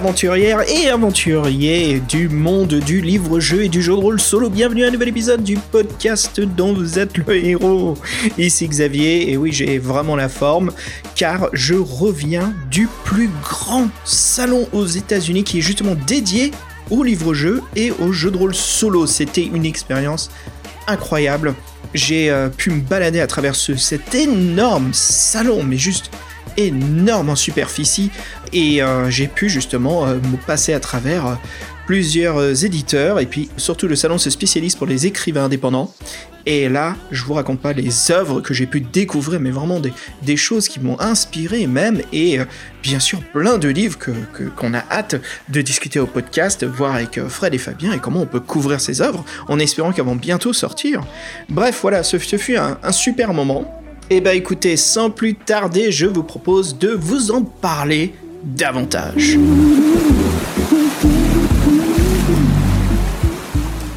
aventurières et aventuriers du monde du livre-jeu et du jeu de rôle solo, bienvenue à un nouvel épisode du podcast dont vous êtes le héros. Ici Xavier, et oui, j'ai vraiment la forme, car je reviens du plus grand salon aux États-Unis qui est justement dédié au livre-jeu et au jeu de rôle solo. C'était une expérience incroyable. J'ai euh, pu me balader à travers ce, cet énorme salon, mais juste énorme en superficie et euh, j'ai pu justement euh, me passer à travers euh, plusieurs éditeurs et puis surtout le salon se spécialise pour les écrivains indépendants. Et là je vous raconte pas les œuvres que j'ai pu découvrir mais vraiment des, choses qui m'ont inspiré même et bien sûr plein de livres que qu'on a hâte de discuter au podcast voir avec Fred et Fabien et comment on peut couvrir ces œuvres en espérant qu'elles vont bientôt sortir. Bref voilà ce, ce fut un super moment et bah écoutez, sans plus tarder, je vous propose de vous en parler davantage.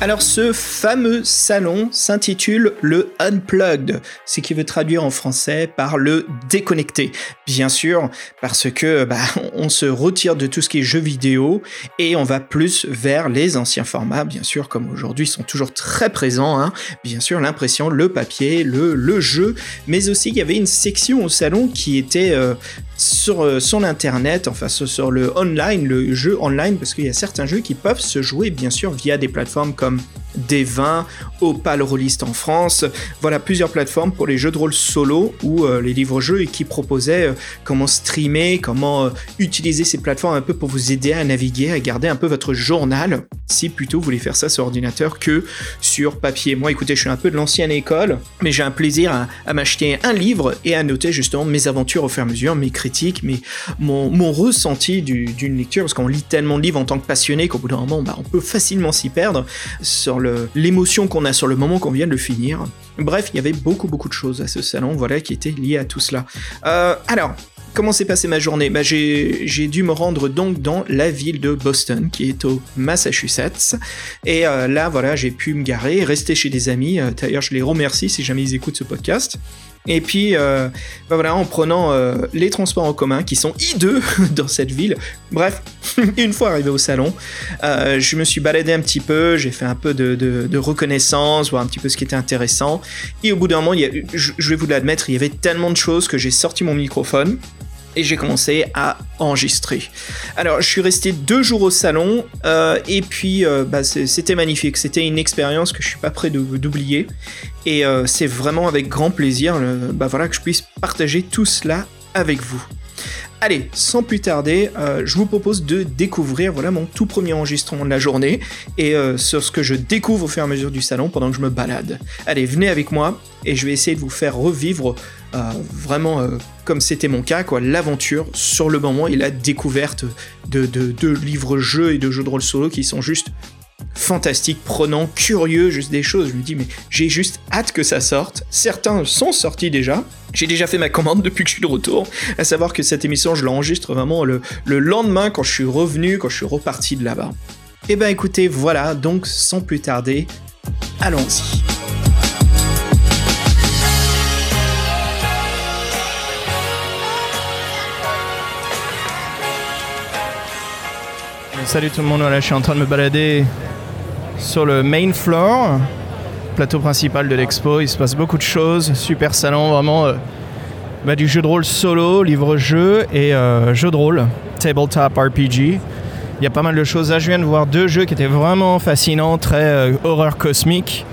Alors ce fameux salon s'intitule le Unplugged, ce qui veut traduire en français par le déconnecté. Bien sûr, parce que bah, on se retire de tout ce qui est jeux vidéo et on va plus vers les anciens formats, bien sûr, comme aujourd'hui sont toujours très présents. hein. Bien sûr, l'impression, le papier, le, le jeu, mais aussi il y avait une section au salon qui était euh, sur, euh, sur l'internet, enfin sur le online, le jeu online, parce qu'il y a certains jeux qui peuvent se jouer bien sûr via des plateformes comme D20, Opal Rollist en France, voilà plusieurs plateformes pour les jeux de rôle solo ou euh, les livres-jeux et qui proposaient euh, comment streamer, comment euh, utiliser ces plateformes un peu pour vous aider à naviguer, à garder un peu votre journal, si plutôt vous voulez faire ça sur ordinateur que sur papier. Moi écoutez, je suis un peu de l'ancienne école, mais j'ai un plaisir à, m'acheter un livre et à noter justement mes aventures au fur et à mesure, mes critiques, mes, mon, ressenti du- d'une lecture, parce qu'on lit tellement de livres en tant que passionné qu'au bout d'un moment, bah, on peut facilement s'y perdre sur l'émotion qu'on a sur le moment qu'on vient de le finir. Bref, il y avait beaucoup beaucoup de choses à ce salon, voilà, qui étaient liées à tout cela. Euh, alors, Comment s'est passée ma journée? Bah, j'ai, dû me rendre donc dans la ville de Boston, qui est au Massachusetts. Et euh, là, voilà, j'ai pu me garer, rester chez des amis. Euh, D'ailleurs, je les remercie si jamais ils écoutent ce podcast. Et puis, euh, bah voilà, en prenant euh, les transports en commun qui sont hideux dans cette ville. Bref, une fois arrivé au salon, euh, je me suis baladé un petit peu, j'ai fait un peu de, reconnaissance, voir un petit peu ce qui était intéressant. Et au bout d'un moment, je vais vous l'admettre, il y avait tellement de choses que j'ai sorti mon microphone et j'ai commencé à enregistrer. Alors, je suis resté deux jours au salon euh, et puis euh, bah, c'était magnifique. C'était une expérience que je suis pas prêt d'oublier et euh, c'est vraiment avec grand plaisir bah, voilà, que je puisse partager tout cela avec vous. Allez, sans plus tarder, je vous propose de découvrir voilà mon tout premier enregistrement de la journée et sur ce que je découvre au fur et à mesure du salon pendant que je me balade. Allez, venez avec moi et je vais essayer de vous faire revivre vraiment euh, comme c'était mon cas, quoi, l'aventure sur le moment et la découverte de, de, livres-jeux et de jeux de rôle solo qui sont juste fantastiques, prenants, curieux, juste des choses. Je me dis, mais j'ai juste hâte que ça sorte. Certains sont sortis déjà. J'ai déjà fait ma commande depuis que je suis de retour. À savoir que cette émission, je l'enregistre vraiment le, le lendemain quand je suis revenu, quand je suis reparti de là-bas. Et ben écoutez, voilà, donc sans plus tarder, allons-y. Salut tout le monde, je suis en train de me balader sur le main floor, plateau principal de l'expo. Il se passe beaucoup de choses, super salon, vraiment euh, bah, du jeu de rôle solo, livre-jeu et euh, jeu de rôle, tabletop RPG. Il y a pas mal de choses. Là, je viens de voir deux jeux qui étaient vraiment fascinants, très euh, horreur cosmique.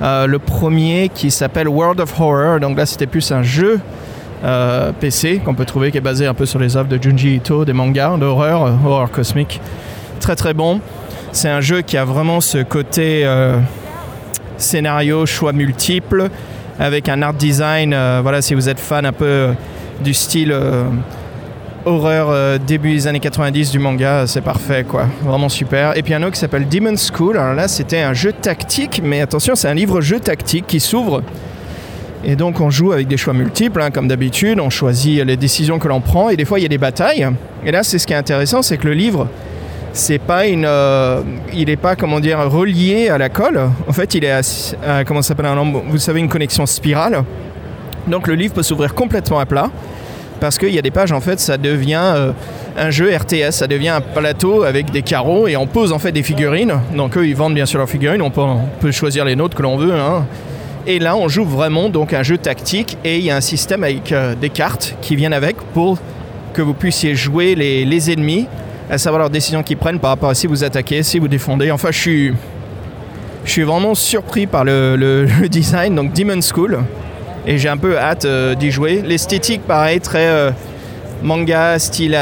Le premier qui s'appelle World of Horror, donc là c'était plus un jeu euh, PC qu'on peut trouver qui est basé un peu sur les œuvres de Junji Ito, des mangas d'horreur, horreur cosmique. Très très bon. C'est un jeu qui a vraiment ce côté euh, scénario, choix multiples, avec un art design. euh, voilà, si vous êtes fan un peu du style horreur début des années 90 du manga, c'est parfait quoi. Vraiment super. Et puis un autre qui s'appelle Demon School. Alors là, c'était un jeu tactique, mais attention, c'est un livre-jeu tactique qui s'ouvre. Et donc on joue avec des choix multiples, hein, comme d'habitude, on choisit les décisions que l'on prend, et des fois il y a des batailles. Et là, c'est ce qui est intéressant, c'est que le livre c'est pas une, euh, il est pas comment dire relié à la colle. En fait, il est à, comment s'appelle un Vous savez une connexion spirale. Donc le livre peut s'ouvrir complètement à plat parce qu'il y a des pages en fait, ça devient euh, un jeu RTS, ça devient un plateau avec des carreaux et on pose en fait des figurines. Donc eux ils vendent bien sûr leurs figurines, on peut, on peut choisir les nôtres que l'on veut. hein. Et là on joue vraiment donc un jeu tactique et il y a un système avec euh, des cartes qui viennent avec pour que vous puissiez jouer les, ennemis, à savoir leurs décisions qu'ils prennent par rapport à si vous attaquez, si vous défendez. Enfin je suis, je suis vraiment surpris par le, design, donc Demon School. Et j'ai un peu hâte euh, d'y jouer. L'esthétique, pareil, très euh, manga, style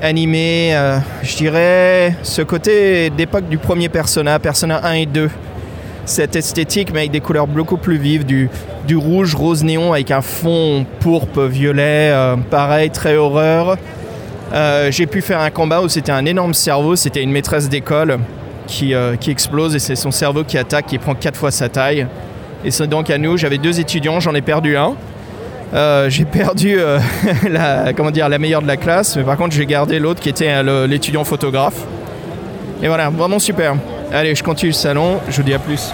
animé. je dirais ce côté d'époque du premier Persona, Persona 1 et 2. Cette esthétique, mais avec des couleurs beaucoup plus vives, du, rouge, rose néon avec un fond pourpre, violet, euh, pareil, très horreur. Euh, j'ai pu faire un combat où c'était un énorme cerveau, c'était une maîtresse d'école qui, euh, qui explose et c'est son cerveau qui attaque, qui prend quatre fois sa taille. Et c'est donc à nous, j'avais deux étudiants, j'en ai perdu un. J'ai perdu la, comment dire, la meilleure de la classe, mais par contre j'ai gardé l'autre qui était l'étudiant photographe. Et voilà, vraiment super. Allez, je continue le salon, je vous dis à plus.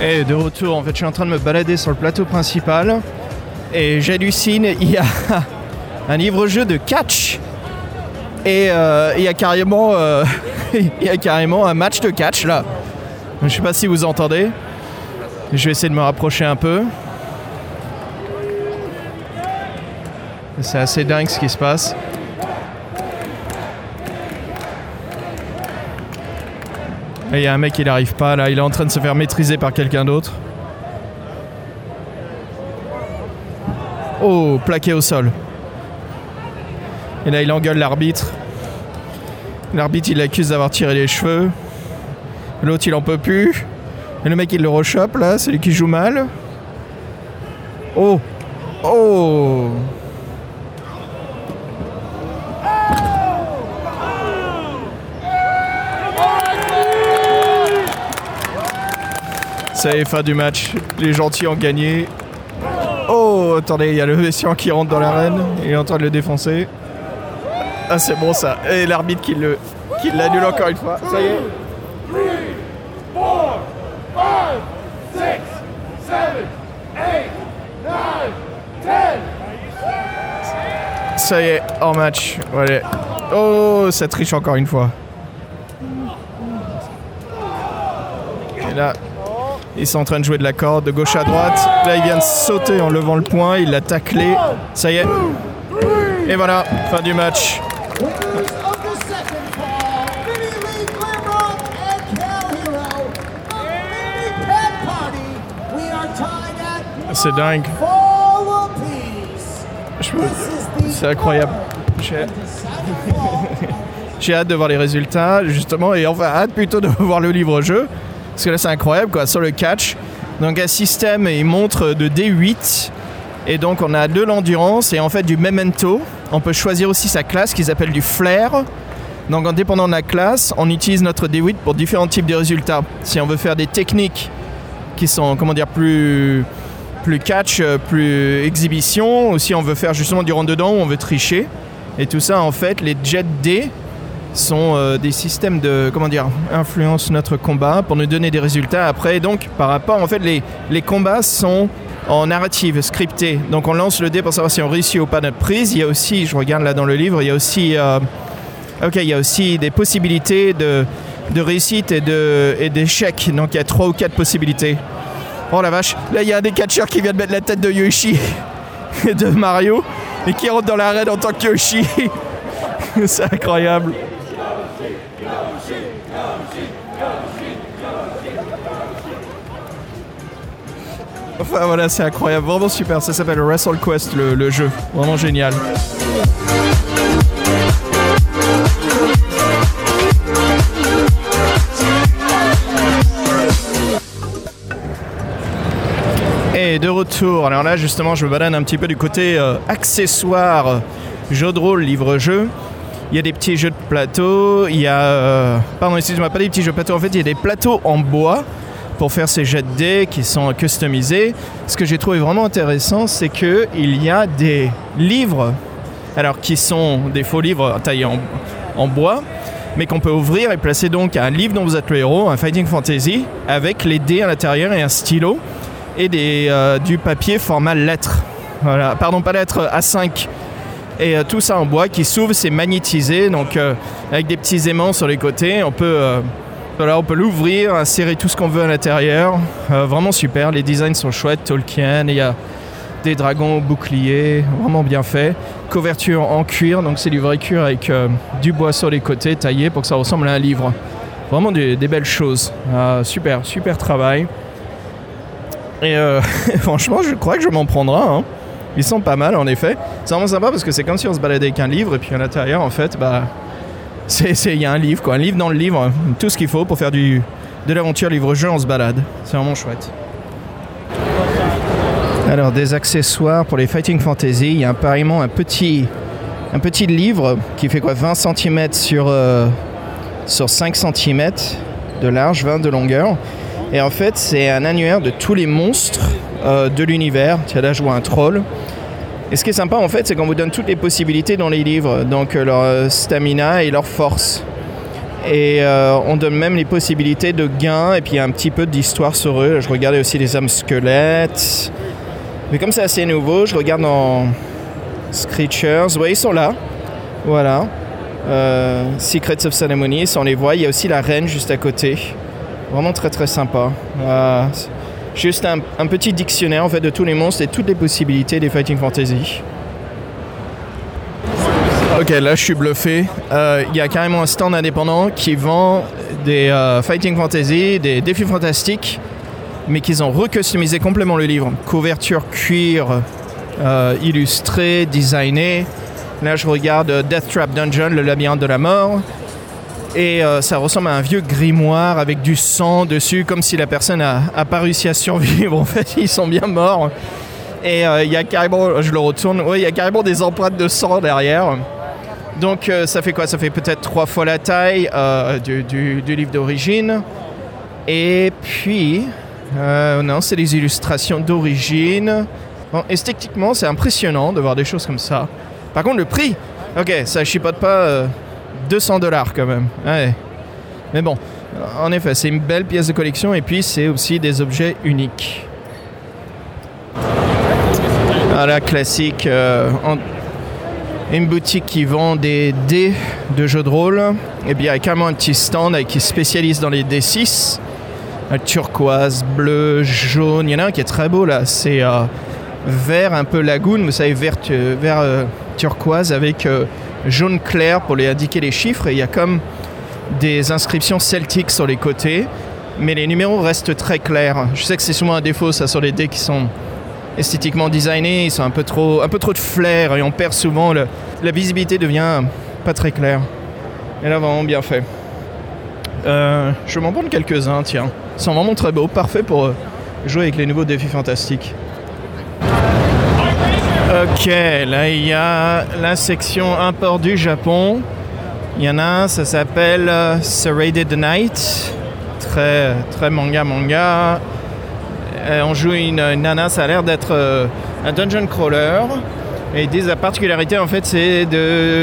Et de retour, en fait, je suis en train de me balader sur le plateau principal et j'hallucine, il y a un livre-jeu de catch et euh, il y a carrément euh, il y a carrément un match de catch là. Je sais pas si vous entendez. Je vais essayer de me rapprocher un peu. C'est assez dingue ce qui se passe. Et il y a un mec qui n'arrive pas là, il est en train de se faire maîtriser par quelqu'un d'autre. Oh, plaqué au sol. Et là, il engueule l'arbitre. L'arbitre, il l'accuse d'avoir tiré les cheveux. L'autre, il en peut plus. Et le mec, il le rechoppe, là, celui qui joue mal. Oh Oh Ça y est, fin du match. Les gentils ont gagné. Oh, attendez, il y a le Messian qui rentre dans l'arène. Il est en train de le défoncer. Ah, c'est bon ça. Et l'arbitre qui le qui l'annule encore une fois. Ça y est. Ça y est, en match. Voilà. Oh, ça triche encore une fois. Et là, ils sont en train de jouer de la corde de gauche à droite. Là, il vient de sauter en levant le poing. Il l'a taclé. Ça y est. Et voilà, fin du match. C'est dingue. C'est incroyable. J'ai hâte de voir les résultats, justement, et enfin hâte plutôt de voir le livre-jeu. Parce que là, c'est incroyable, quoi, sur le catch. Donc, un système, il montre de D8. Et donc, on a de l'endurance et en fait du memento. On peut choisir aussi sa classe qu'ils appellent du flair. Donc, en dépendant de la classe, on utilise notre D8 pour différents types de résultats. Si on veut faire des techniques qui sont, comment dire, plus, plus catch, euh, plus exhibition, ou si on veut faire justement du rentre-dedans où on veut tricher. Et tout ça, en fait, les Jet D sont euh, des systèmes de, comment dire, influencent notre combat pour nous donner des résultats après. Donc, par rapport, en fait, les, les combats sont en narrative, scripté. Donc, on lance le dé pour savoir si on réussit ou pas notre prise. Il y a aussi, je regarde là dans le livre, il y a aussi, euh, ok, il y a aussi des possibilités de, de réussite et de et d'échec. Donc, il y a trois ou quatre possibilités. Oh la vache, là il y a un des catcheurs qui vient de mettre la tête de Yoshi et de Mario et qui rentre dans l'arène en tant que Yoshi. C'est incroyable. Enfin voilà, c'est incroyable, vraiment super. Ça s'appelle Wrestle Quest, le, jeu. Vraiment génial. Et de retour, alors là justement je me balade un petit peu du côté euh, accessoire, jeu de rôle, livre-jeu. Il y a des petits jeux de plateau, il y a... euh, pardon, excusez-moi, pas des petits jeux de plateau, en fait il y a des plateaux en bois pour faire ces jets de dés qui sont customisés. Ce que j'ai trouvé vraiment intéressant, c'est qu'il y a des livres, alors qui sont des faux livres taillés en, bois, mais qu'on peut ouvrir et placer donc un livre dont vous êtes le héros, un Fighting Fantasy, avec les dés à l'intérieur et un stylo, et des, euh, du papier format lettre. Voilà, pardon, pas lettre, A5. Et euh, tout ça en bois qui s'ouvre, c'est magnétisé, donc euh, avec des petits aimants sur les côtés, on peut, voilà, on peut l'ouvrir, insérer tout ce qu'on veut à l'intérieur. Euh, vraiment super, les designs sont chouettes, Tolkien, il y a des dragons boucliers, vraiment bien fait. Couverture en cuir, donc c'est du vrai cuir avec euh, du bois sur les côtés taillé pour que ça ressemble à un livre. Vraiment des, belles choses. Euh, super, super travail. Et franchement, je crois que je m'en prendrai. Hein. Ils sont pas mal en effet. C'est vraiment sympa parce que c'est comme si on se baladait avec un livre et puis à l'intérieur, en fait, bah, il y a un livre un livre dans le livre, tout ce qu'il faut pour faire du de l'aventure livre-jeu, on se balade. C'est vraiment chouette. Alors des accessoires pour les Fighting Fantasy, il y a apparemment un petit, un petit livre qui fait quoi 20 cm sur, euh, sur 5 cm de large, 20 de longueur. Et en fait c'est un annuaire de tous les monstres euh, de l'univers. Tiens là je vois un troll. Et ce qui est sympa en fait c'est qu'on vous donne toutes les possibilités dans les livres, donc euh, leur euh, stamina et leur force. Et euh, on donne même les possibilités de gains et puis un petit peu d'histoire sur eux. Je regardais aussi les hommes squelettes. Mais comme c'est assez nouveau, je regarde dans Screechers. Oui, ils sont là. Voilà. Secrets of Ceremonies, on les voit. Il y a aussi la reine juste à côté. Vraiment très très sympa. Euh, juste un, petit dictionnaire en fait de tous les monstres et toutes les possibilités des Fighting Fantasy. Ok, là je suis bluffé. Euh, Il y a carrément un stand indépendant qui vend des euh, Fighting Fantasy, des défis fantastiques, mais qu'ils ont recustomisé complètement le livre. Couverture cuir, euh, illustré, designé. Là je regarde euh, Death Trap Dungeon, le labyrinthe de la mort. Et euh, ça ressemble à un vieux grimoire avec du sang dessus, comme si la personne a, a pas réussi à survivre. En fait, ils sont bien morts. Et euh, il y a carrément, je le retourne, il y a carrément des empreintes de sang derrière. Donc euh, ça fait quoi? Ça fait peut-être trois fois la taille du, livre d'origine. Et puis, non, c'est des illustrations d'origine. Esthétiquement, c'est impressionnant de voir des choses comme ça. Par contre, le prix, ok, ça chipote pas 200 dollars quand même. Mais bon, en effet, c'est une belle pièce de collection et puis c'est aussi des objets uniques. Voilà, classique. euh, une boutique qui vend des dés de jeux de rôle. Et bien, il y a carrément un petit stand avec- qui se spécialise dans les D6. Euh, Turquoise, bleu, jaune. Il y en a un qui est très beau là. C'est euh, vert, un peu lagoon. Vous savez, vert, euh, vert turquoise avec jaune clair pour les indiquer les chiffres. Et il y a comme des inscriptions celtiques sur les côtés. Mais les numéros restent très clairs. Je sais que c'est souvent un défaut ça sur les dés qui sont esthétiquement designés, ils sont un peu trop, de flair et on perd souvent la visibilité devient pas très claire. Et là vraiment bien fait. Euh, je m'en prendre quelques-uns, tiens. Ils sont vraiment très beaux, parfait pour euh, jouer avec les nouveaux défis fantastiques. Ok, là il y a la section import du Japon. Il y en a ça s'appelle euh, Serrated Night. Très, très manga manga. Euh, on joue une, nana, ça a l'air d'être euh, un dungeon crawler. Et ils disent la particularité en fait c'est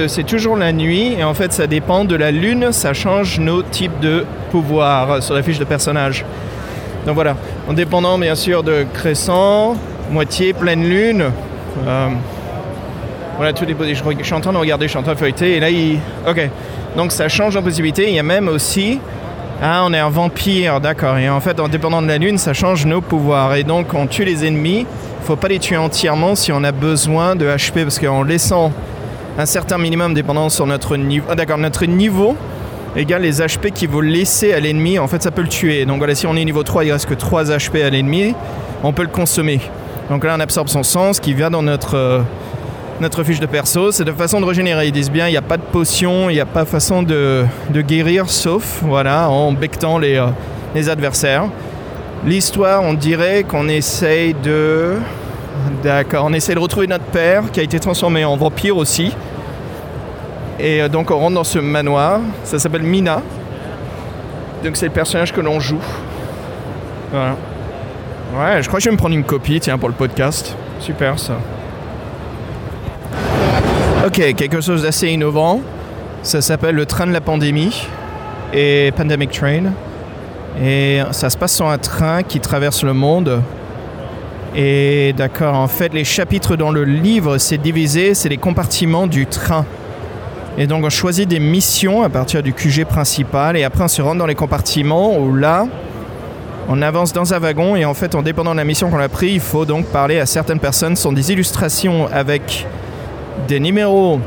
c'est toujours la nuit et en fait ça dépend de la lune, ça change nos types de pouvoirs sur la fiche de personnage. Donc voilà, en dépendant bien sûr de crescent, moitié, pleine lune. Euh, voilà, tous les je, je suis en train de regarder, je suis en train de feuilleter et là il. Ok. Donc ça change en possibilité. Il y a même aussi. Ah, on est un vampire, d'accord. Et en fait, en dépendant de la lune, ça change nos pouvoirs. Et donc, on tue les ennemis. Faut pas les tuer entièrement si on a besoin de HP, parce qu'en laissant un certain minimum dépendant sur notre niveau. Ah, d'accord, notre niveau égale les HP qu'il faut laisser à l'ennemi. En fait, ça peut le tuer. Donc voilà, si on est niveau 3, il reste que 3 HP à l'ennemi. On peut le consommer. Donc là, on absorbe son sens qui vient dans notre. euh, notre fiche de perso, c'est de façon de régénérer. Ils disent bien, il n'y a pas de potion, il n'y a pas façon de, de guérir, sauf voilà, en bectant les, euh, les adversaires. L'histoire, on dirait qu'on essaye de... D'accord, on essaye de retrouver notre père qui a été transformé en vampire aussi. Et euh, donc on rentre dans ce manoir, ça s'appelle Mina. Donc c'est le personnage que l'on joue. Voilà. Ouais, je crois que je vais me prendre une copie, tiens, pour le podcast. Super ça. Ok, quelque chose d'assez innovant. Ça s'appelle le train de la pandémie et Pandemic Train. Et ça se passe sur un train qui traverse le monde. Et d'accord, en fait, les chapitres dans le livre, c'est divisé, c'est les compartiments du train. Et donc on choisit des missions à partir du QG principal et après on se rend dans les compartiments où là, on avance dans un wagon et en fait, en dépendant de la mission qu'on a pris, il faut donc parler à certaines personnes. Ce sont des illustrations avec des numéros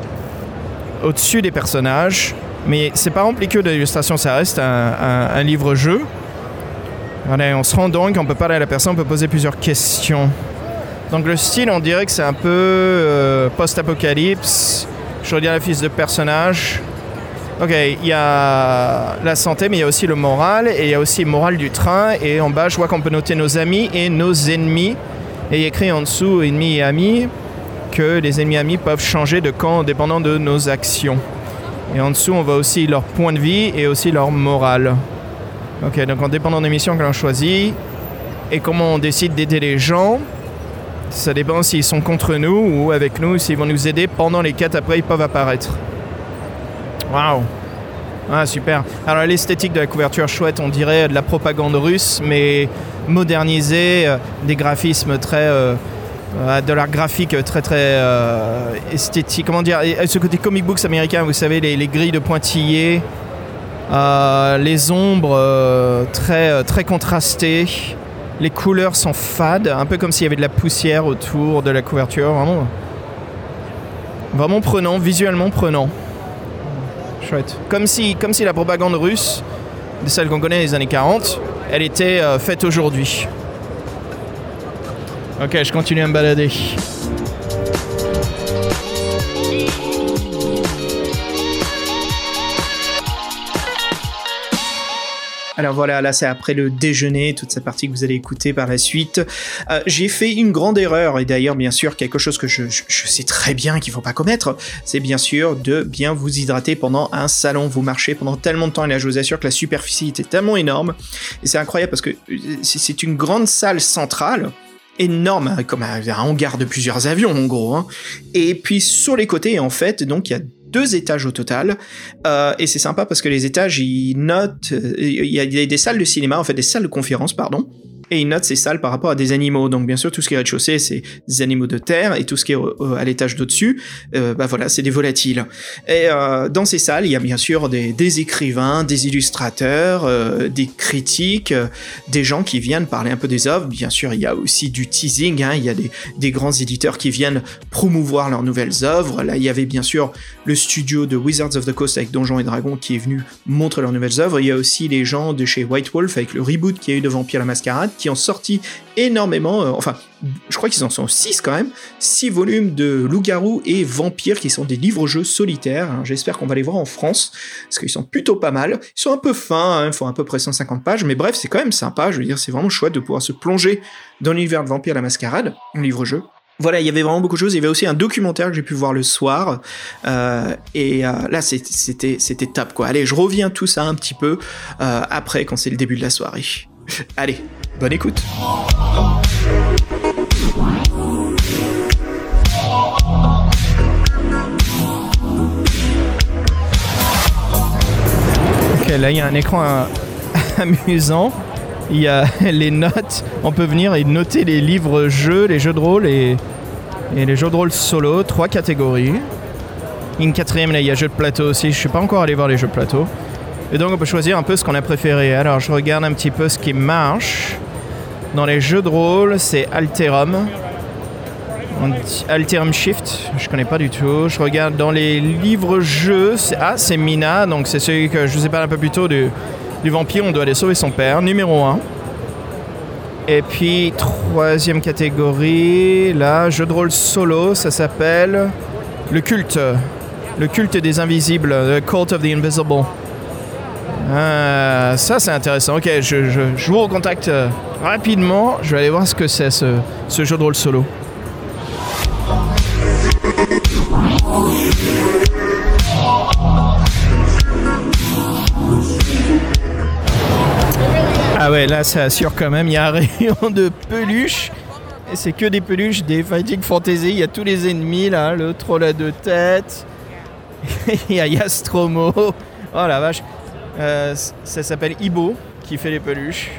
au-dessus des personnages, mais c'est pas rempli que d'illustrations, ça reste un, livre-jeu. on se rend donc, on peut parler à la personne, on peut poser plusieurs questions. Donc le style, on dirait que c'est un peu euh, post-apocalypse. Je regarde la fiche de personnage. Ok, il y a la santé, mais il y a aussi le moral, et il y a aussi le moral du train. Et en bas, je vois qu'on peut noter nos amis et nos ennemis. Et il écrit en dessous ennemis et amis que les ennemis amis peuvent changer de camp dépendant de nos actions. Et en dessous, on voit aussi leur point de vie et aussi leur morale. Ok, donc en dépendant des missions que l'on choisit et comment on décide d'aider les gens, ça dépend s'ils sont contre nous ou avec nous, s'ils vont nous aider pendant les quêtes après ils peuvent apparaître. Waouh Ah super. Alors l'esthétique de la couverture chouette, on dirait de la propagande russe, mais modernisée, euh, des graphismes très... Euh, euh, de l'art graphique très très esthétique. Comment dire Ce côté comic books américain, vous savez, les, grilles de pointillés, les ombres très, très contrastées. Les couleurs sont fades, un peu comme s'il y avait de la poussière autour de la couverture. Vraiment, vraiment prenant, visuellement prenant. Comme si, comme si la propagande russe, de celle qu'on connaît des années 40, elle était euh, faite aujourd'hui. Ok, je continue à me balader. Alors voilà, là c'est après le déjeuner, toute cette partie que vous allez écouter par la suite. Euh, j'ai fait une grande erreur, et d'ailleurs bien sûr quelque chose que je, sais très bien qu'il faut pas commettre, c'est bien sûr de bien vous hydrater pendant un salon. Vous marchez pendant tellement de temps, et là je vous assure que la superficie était tellement énorme, et c'est incroyable parce que euh, c'est une grande salle centrale, énorme, comme un, hangar de plusieurs avions en gros. Hein. Et puis sur les côtés, en fait, donc il y a deux étages au total. Euh, et c'est sympa parce que les étages, ils notent. Euh, il y, a des salles de cinéma, en fait, des salles de conférence, pardon et il note ces salles par rapport à des animaux. Donc bien sûr, tout ce qui est rez-de-chaussée, c'est des animaux de terre, et tout ce qui est euh, à l'étage d'au-dessus, euh, bah voilà, c'est des volatiles. Et euh, dans ces salles, il y a bien sûr des, des écrivains, des illustrateurs, euh, des critiques, euh, des gens qui viennent parler un peu des œuvres. Bien sûr, il y a aussi du teasing, hein, il y a des, des grands éditeurs qui viennent promouvoir leurs nouvelles œuvres. Là, il y avait bien sûr le studio de Wizards of the Coast avec Donjons et Dragons qui est venu montrer leurs nouvelles œuvres. Il y a aussi les gens de chez White Wolf avec le reboot qui a eu de Vampire la Mascarade qui ont sorti énormément, euh, enfin, je crois qu'ils en sont 6 quand même, 6 volumes de loup-garou et vampires qui sont des livres-jeux solitaires. Hein. J'espère qu'on va les voir en France, parce qu'ils sont plutôt pas mal. Ils sont un peu fins, hein, ils font à peu près 150 pages, mais bref, c'est quand même sympa, je veux dire, c'est vraiment chouette de pouvoir se plonger dans l'univers de Vampire la Mascarade, en livre-jeu. Voilà, il y avait vraiment beaucoup de choses. Il y avait aussi un documentaire que j'ai pu voir le soir. Euh, et euh, là, c'était c'était top, quoi. Allez, je reviens tout ça un petit peu après, quand c'est le début de la soirée. Allez, bonne écoute. Ok, là il y a un écran amusant. Il y a les notes. On peut venir et noter les livres-jeux, les jeux de rôle et, et les jeux de rôle solo. Trois catégories. Une quatrième, là il y a jeux de plateau aussi. Je suis pas encore allé voir les jeux de plateau. Et donc on peut choisir un peu ce qu'on a préféré. Alors je regarde un petit peu ce qui marche. Dans les jeux de rôle, c'est Alterum. Alterum Shift, je connais pas du tout. Je regarde dans les livres-jeux. Ah, c'est Mina, donc c'est celui que je vous ai parlé un peu plus tôt du, du vampire. On doit aller sauver son père, numéro 1. Et puis, troisième catégorie, là, jeu de rôle solo, ça s'appelle le culte. Le culte des invisibles, The Cult of the Invisible. Euh, ça, c'est intéressant. Ok, je, je, vous recontacte euh, rapidement. Je vais aller voir ce que c'est ce, ce jeu de rôle solo. Ah ouais, là ça assure quand même, il y a un rayon de peluches. Et c'est que des peluches des Fighting Fantasy. Il y a tous les ennemis là, le troll à deux têtes. il y a Yastromo. Oh la vache. Euh, ça s'appelle Ibo qui fait les peluches.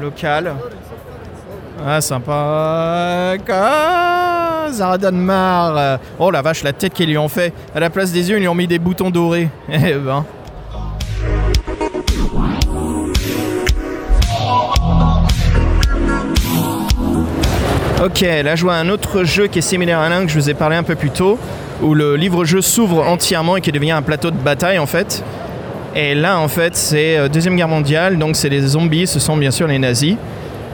Local. Ah sympa. Ah, Zaradanmar. Oh la vache, la tête qu'ils lui ont fait. À la place des yeux, ils lui ont mis des boutons dorés. Eh ben. Ok, là je vois un autre jeu qui est similaire à l'un que je vous ai parlé un peu plus tôt, où le livre-jeu s'ouvre entièrement et qui devient un plateau de bataille en fait. Et là en fait c'est euh, Deuxième Guerre mondiale, donc c'est les zombies, ce sont bien sûr les nazis.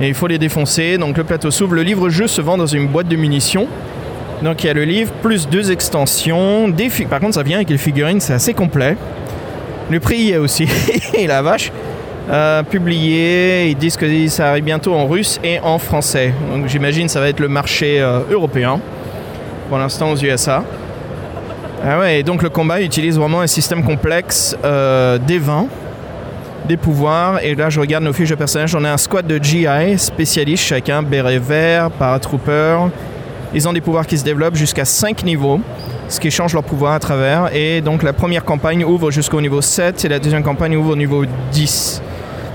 Et il faut les défoncer, donc le plateau s'ouvre. Le livre-jeu se vend dans une boîte de munitions. Donc il y a le livre, plus deux extensions. Des Par contre ça vient avec les figurines, c'est assez complet. Le prix y est aussi, et la vache. Euh, publié. Ils disent que ça arrive bientôt en russe et en français. Donc j'imagine ça va être le marché euh, européen. Pour l'instant aux USA. Ah ouais, et donc le combat utilise vraiment un système complexe euh, des vins, des pouvoirs. Et là je regarde nos fiches de personnages. On a un squad de GI spécialistes chacun, béret vert, paratrooper. Ils ont des pouvoirs qui se développent jusqu'à 5 niveaux ce qui change leur pouvoir à travers. Et donc la première campagne ouvre jusqu'au niveau 7 et la deuxième campagne ouvre au niveau 10.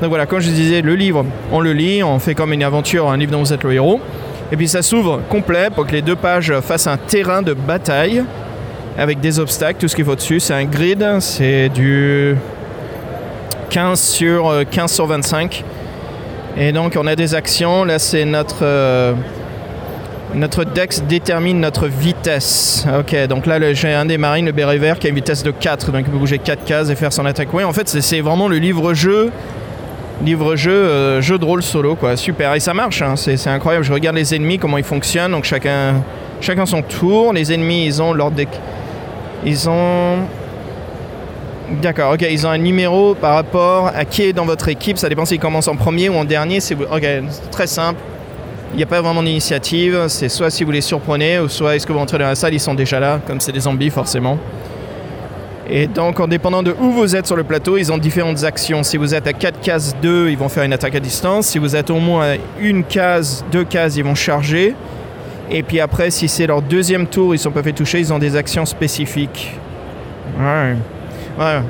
Donc voilà, comme je disais, le livre, on le lit, on fait comme une aventure, un livre dont vous êtes le héros. Et puis ça s'ouvre complet pour que les deux pages fassent un terrain de bataille avec des obstacles, tout ce qu'il faut dessus. C'est un grid, c'est du 15 sur 15 euh, sur 25. Et donc on a des actions. Là c'est notre euh, notre dex détermine notre vitesse. Ok, donc là j'ai un des marines, le béret vert, qui a une vitesse de 4, donc il peut bouger 4 cases et faire son attaque. Oui, en fait c'est vraiment le livre-jeu livre-jeu, euh, jeu de rôle solo, quoi. Super. Et ça marche, hein. c'est incroyable. Je regarde les ennemis, comment ils fonctionnent. Donc chacun, chacun son tour. Les ennemis, ils ont leur deck. Ils ont. D'accord, ok, ils ont un numéro par rapport à qui est dans votre équipe. Ça dépend s'ils commencent en premier ou en dernier. C'est très simple. Il n'y a pas vraiment d'initiative. C'est soit si vous les surprenez, ou soit est-ce que vous entrez dans la salle, ils sont déjà là, comme c'est des zombies forcément. Et donc, en dépendant de où vous êtes sur le plateau, ils ont différentes actions. Si vous êtes à 4 cases 2, ils vont faire une attaque à distance. Si vous êtes au moins à une case, deux cases, ils vont charger. Et puis après, si c'est leur deuxième tour, ils sont pas fait toucher, ils ont des actions spécifiques. Ouais. Ouais.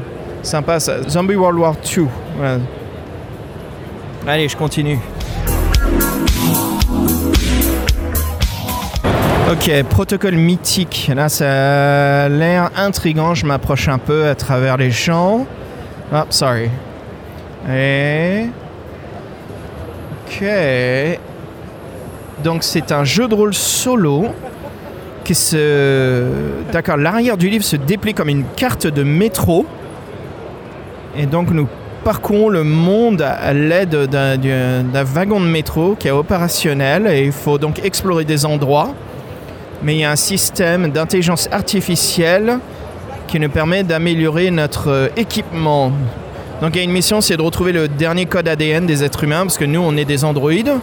Sympa ça. Zombie World War 2. Allez, je continue. Ok, protocole mythique. Là, ça a l'air intrigant. Je m'approche un peu à travers les champs. Oh, sorry. Et. Ok. Donc, c'est un jeu de rôle solo qui se. D'accord, l'arrière du livre se déplie comme une carte de métro. Et donc, nous parcourons le monde à l'aide d'un wagon de métro qui est opérationnel et il faut donc explorer des endroits mais il y a un système d'intelligence artificielle qui nous permet d'améliorer notre euh, équipement. Donc il y a une mission, c'est de retrouver le dernier code ADN des êtres humains, parce que nous, on est des androïdes.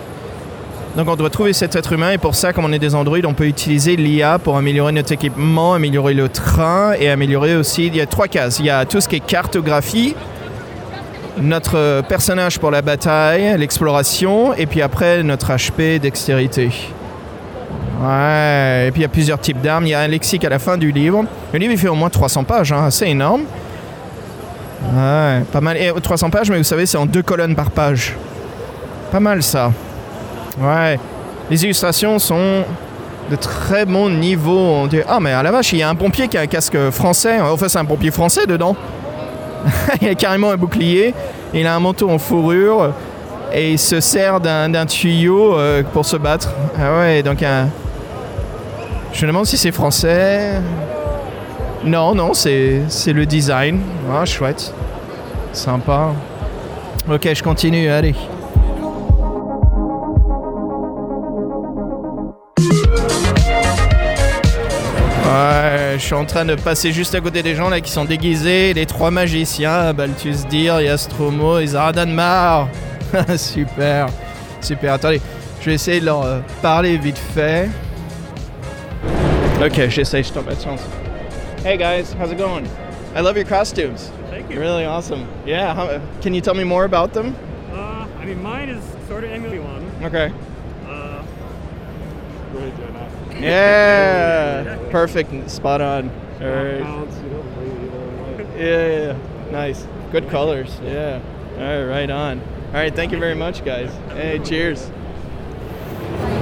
Donc on doit trouver cet être humain, et pour ça, comme on est des androïdes, on peut utiliser l'IA pour améliorer notre équipement, améliorer le train, et améliorer aussi, il y a trois cases. Il y a tout ce qui est cartographie, notre personnage pour la bataille, l'exploration, et puis après notre HP, dextérité. Ouais, et puis il y a plusieurs types d'armes. Il y a un lexique à la fin du livre. Le livre, il fait au moins 300 pages, hein, c'est énorme. Ouais, pas mal. Et 300 pages, mais vous savez, c'est en deux colonnes par page. Pas mal ça. Ouais. Les illustrations sont de très bon niveau. On ah, mais à la vache, il y a un pompier qui a un casque français. Enfin, c'est un pompier français dedans. il a carrément un bouclier. Il a un manteau en fourrure. Et il se sert d'un tuyau euh, pour se battre. Ah ouais, donc un. Je me demande si c'est français. Non, non, c'est le design. Ah, chouette. Sympa. Ok, je continue, allez. Ouais, je suis en train de passer juste à côté des gens là qui sont déguisés, les trois magiciens, Balthus Dir, Yastromo et Zaradanmar. super, super. Attendez, je vais essayer de leur euh, parler vite fait. Ok, j'essaie, je tombe à chance. Hey guys, how's it going? I love your costumes. Thank you. Really awesome. Yeah, how, can you tell me more about them? Uh, mean, mine is sort of emulating one. Okay. Uh, Really. Yeah. Perfect. Spot on. All right. Yeah, yeah. Nice. Good colors. Yeah. All right, right on. All right, thank you very much, guys. Hey, cheers.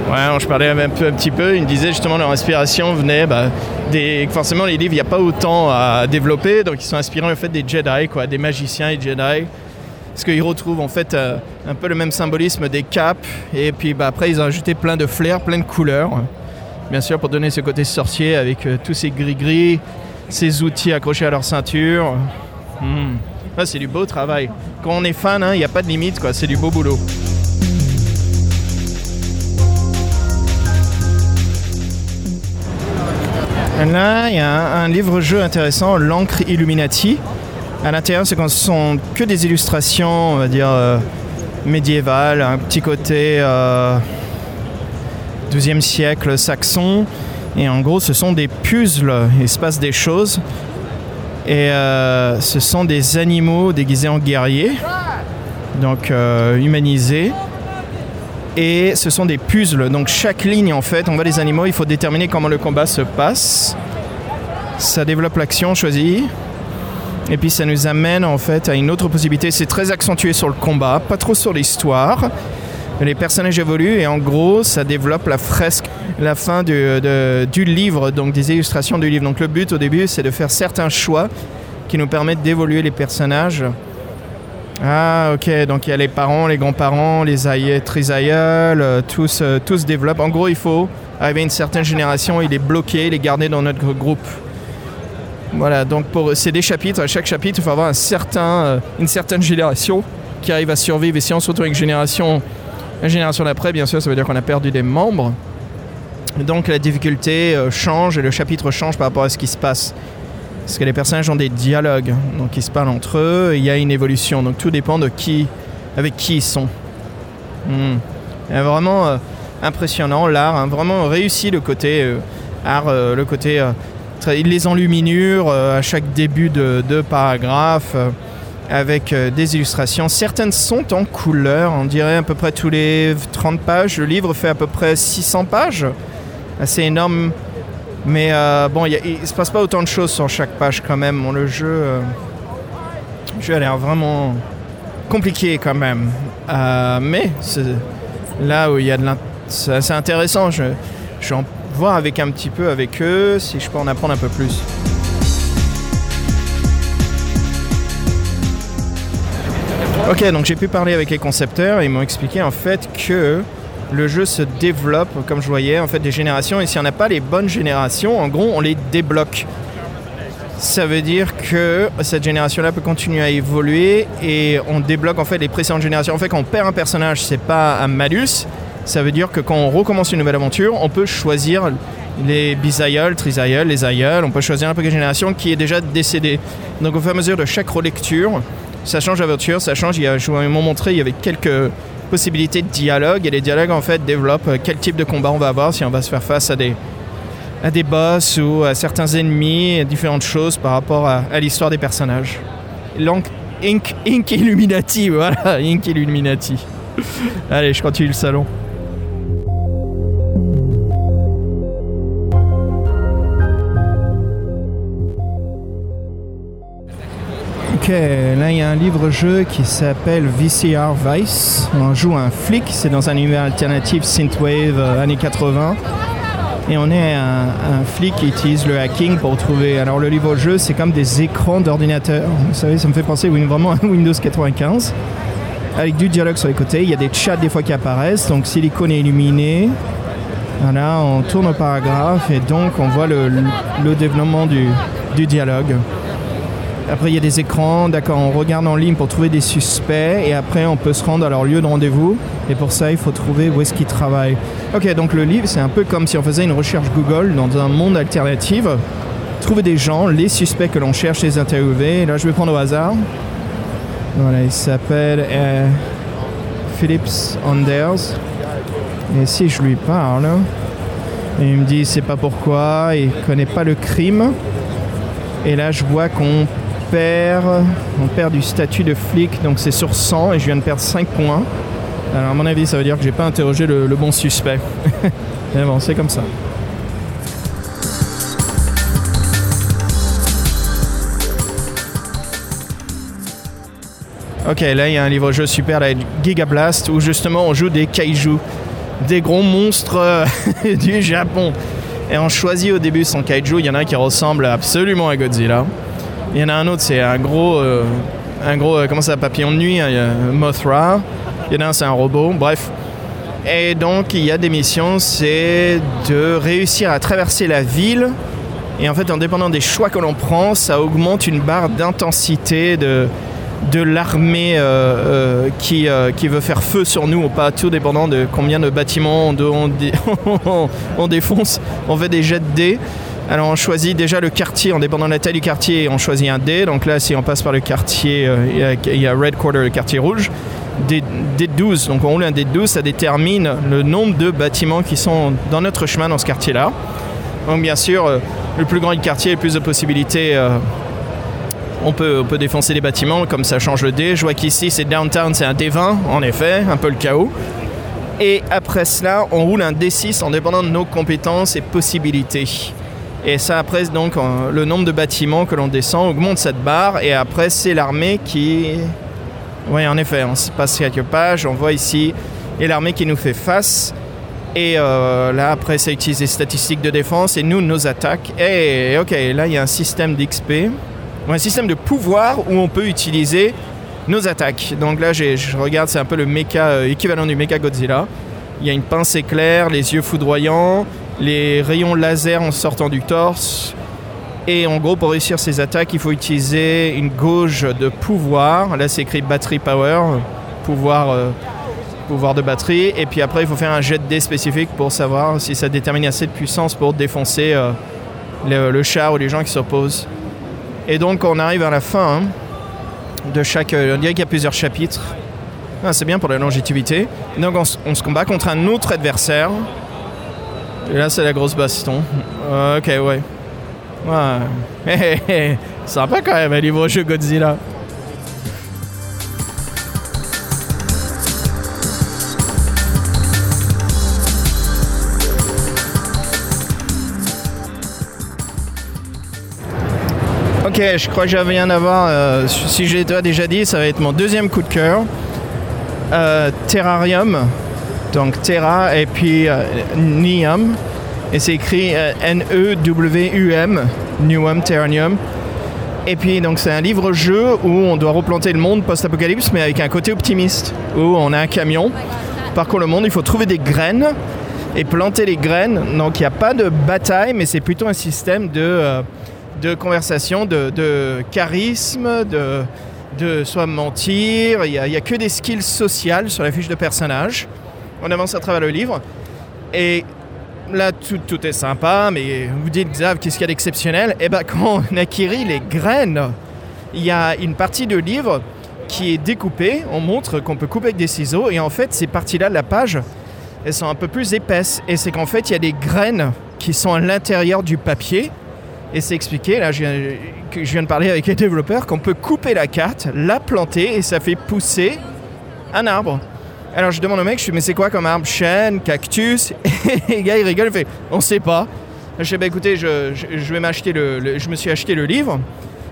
Ouais, je parlais un, peu, un petit peu, il me disait justement leur inspiration venait bah, des... Forcément, les livres, il n'y a pas autant à développer, donc ils sont inspirés en fait des Jedi, quoi, des magiciens et Jedi. Parce qu'ils retrouvent en fait euh, un peu le même symbolisme des capes, et puis bah, après ils ont ajouté plein de flair, plein de couleurs. Bien sûr, pour donner ce côté sorcier avec euh, tous ces gris-gris, ces outils accrochés à leur ceinture. Hmm. C'est du beau travail. Quand on est fan, hein, il n'y a pas de limite, quoi. C'est du beau boulot. Là, il y a un, livre-jeu intéressant, L'encre Illuminati. À l'intérieur, ce sont que des illustrations, on va dire, euh, médiévales, un petit côté euh, 12e siècle saxon. Et en gros, ce sont des puzzles. Il se passe des choses. Et euh, ce sont des animaux déguisés en guerriers, donc euh, humanisés. Et ce sont des puzzles. Donc chaque ligne, en fait, on voit les animaux, il faut déterminer comment le combat se passe. Ça développe l'action choisie. Et puis ça nous amène en fait à une autre possibilité. C'est très accentué sur le combat, pas trop sur l'histoire. Les personnages évoluent et en gros ça développe la fresque, la fin du, livre, donc des illustrations du livre. Donc le but au début c'est de faire certains choix qui nous permettent d'évoluer les personnages. Ah ok, donc il y a les parents, les grands-parents, les aïeux, trisaïeuls, euh, tous, euh, se développent. En gros il faut arriver à une certaine génération, il est bloqué, il est gardé dans notre groupe. Voilà, donc pour c'est des chapitres. À chaque chapitre, il faut avoir un certain, euh, une certaine génération qui arrive à survivre. Et si on se retrouve avec une génération, la génération d'après, bien sûr, ça veut dire qu'on a perdu des membres. Donc la difficulté euh, change et le chapitre change par rapport à ce qui se passe. Parce que les personnages ont des dialogues, donc ils se parlent entre eux. Il y a une évolution, donc tout dépend de qui, avec qui ils sont. Hmm. Et vraiment euh, impressionnant l'art, hein, vraiment réussi le côté euh, art, euh, le côté euh, très- les enluminures euh, à chaque début de, paragraphe euh, avec euh, des illustrations. Certaines sont en couleur, on dirait à peu près tous les 30 pages. Le livre fait à peu près 600 pages, assez énorme. Mais euh, bon, il ne se passe pas autant de choses sur chaque page quand même. Le jeu, euh, le a l'air vraiment compliqué quand même. Euh, mais c'est là où il y a de l'int- c'est intéressant. Je, je vais en voir avec un petit peu avec eux si je peux en apprendre un peu plus. Ok, donc j'ai pu parler avec les concepteurs et ils m'ont expliqué en fait que le jeu se développe, comme je voyais, en fait des générations et si on n'a pas les bonnes générations, en gros, on les débloque. Ça veut dire que cette génération-là peut continuer à évoluer et on débloque en fait les précédentes générations. En fait, quand on perd un personnage, c'est pas un malus. Ça veut dire que quand on recommence une nouvelle aventure, on peut choisir les bisaïeuls, trisaïeuls, les aïeuls. On peut choisir un peu génération qui est déjà décédée. Donc au fur et à mesure de chaque relecture, ça change l'aventure, ça change. Il y a, je vous m'ont montré, il y avait quelques possibilités de dialogue et les dialogues en fait développent euh, quel type de combat on va avoir, si on va se faire face à des à des boss ou à certains ennemis, différentes choses par rapport à, l'histoire des personnages. L'Inc Inc, Inc Illuminati, voilà, Inc Illuminati. Allez, je continue le salon. Ok, là il y a un livre-jeu qui s'appelle VCR Vice. On joue un flic, c'est dans un univers alternatif synthwave euh, années 80. Et on est un, un flic qui utilise le hacking pour trouver. Alors le livre-jeu, c'est comme des écrans d'ordinateur. Vous savez, ça me fait penser vraiment à Windows 95. Avec du dialogue sur les côtés. Il y a des chats des fois qui apparaissent. Donc si l'icône est illuminée, voilà, on tourne au paragraphe et donc on voit le, développement du dialogue. Après, il y a des écrans, d'accord, on regarde en ligne pour trouver des suspects et après, on peut se rendre à leur lieu de rendez-vous. Et pour ça, il faut trouver où est-ce qu'ils travaillent. Ok, donc le livre, c'est un peu comme si on faisait une recherche Google dans un monde alternatif. Trouver des gens, les suspects que l'on cherche, les interviewer. Là, je vais prendre au hasard. Voilà, il s'appelle euh, Phillips Anders. Et si je lui parle, il me dit c'est pas pourquoi, il connaît pas le crime. Et là, je vois qu'on on perd du statut de flic, donc c'est sur 100 et je viens de perdre 5 points. Alors à mon avis, ça veut dire que j'ai pas interrogé le, bon suspect. Mais bon, c'est comme ça. Ok, là il y a un livre-jeu super, là, Giga Blast, où justement on joue des kaiju, des gros monstres du Japon. Et on choisit au début son kaiju, il y en a un qui ressemble absolument à Godzilla. Il y en a un autre, c'est un gros, euh, un gros, euh, comment ça, papillon de nuit, euh, Mothra. Il y en a un, c'est un robot, bref. Et donc il y a des missions, c'est de réussir à traverser la ville. Et en fait, en dépendant des choix que l'on prend, ça augmente une barre d'intensité de, de l'armée qui, qui veut faire feu sur nous ou pas, tout dépendant de combien de bâtiments on, on on défonce. On fait des jets de dés. Alors on choisit déjà le quartier, en dépendant de la taille du quartier, on choisit un dé. Donc là, si on passe par le quartier, euh, il y a- Red Quarter, le quartier rouge. Des, des 12, donc on roule un dé de 12, ça détermine le nombre de bâtiments qui sont dans notre chemin dans ce quartier-là. Donc bien sûr, euh, le plus grand le quartier, le plus de possibilités euh, on peut, on peut défoncer les bâtiments, comme ça change le dé. Je vois qu'ici, c'est downtown, c'est un D20, en effet, un peu le chaos. Et après cela, on roule un D6 en dépendant de nos compétences et possibilités. Et ça, après, donc, le nombre de bâtiments que l'on descend augmente cette barre. Et après, c'est l'armée qui. Oui, en effet, on se passe quelques pages. On voit ici, et l'armée qui nous fait face. Et euh, là, après, ça utilise les statistiques de défense et nous, nos attaques. Et ok, là, il y a un système d'XP ou un système de pouvoir où on peut utiliser nos attaques. Donc là, je regarde, c'est un peu le méca euh, équivalent du méca Godzilla. Il y a une pince éclair, les yeux foudroyants, les rayons laser en sortant du torse. Et en gros, pour réussir ces attaques, il faut utiliser une gauge de pouvoir. Là, c'est écrit battery power, pouvoir, euh, pouvoir de batterie. Et puis après, il faut faire un jet de dés spécifique pour savoir si ça détermine assez de puissance pour défoncer euh, le, char ou les gens qui s'opposent. Et donc on arrive à la fin hein, de chaque... euh, on dirait qu'il y a plusieurs chapitres. Ah, c'est bien pour la longévité. Donc on, on se combat contre un autre adversaire. Et là c'est la grosse baston. Euh, ok ouais. Ouais. Sympa quand même un livre-jeu Godzilla. Ok, je crois que j'avais rien à voir. euh, si je l'ai déjà dit, ça va être mon deuxième coup de cœur. Euh, Terrarium, donc Terra et puis euh. Et c'est écrit euh, N-E-W-U-M, Newum, Terranium. Et puis donc c'est un livre-jeu où on doit replanter le monde post-apocalypse, mais avec un côté optimiste, où on a un camion, parcourt le monde, il faut trouver des graines et planter les graines. Donc il n'y a pas de bataille, mais c'est plutôt un système de, euh, conversation, de, charisme, de, de soit mentir. Il n'y a que des skills sociales sur la fiche de personnage. On avance à travers le livre. Et là, tout, est sympa, mais vous dites, Xav, qu'est-ce qu'il y a d'exceptionnel? Eh bien, quand on acquérit les graines, il y a une partie de livre qui est découpée. On montre qu'on peut couper avec des ciseaux. Et en fait, ces parties-là de la page, elles sont un peu plus épaisses. Et c'est qu'en fait, il y a des graines qui sont à l'intérieur du papier. Et c'est expliqué, là je viens de parler avec les développeurs, qu'on peut couper la carte, la planter et ça fait pousser un arbre. Alors je demande au mec, je dis mais c'est quoi comme arbre? Chêne, cactus? Et le gars il rigole, il fait on sait pas. Je dis bah écoutez, je, je- vais m'acheter le, je me suis acheté le livre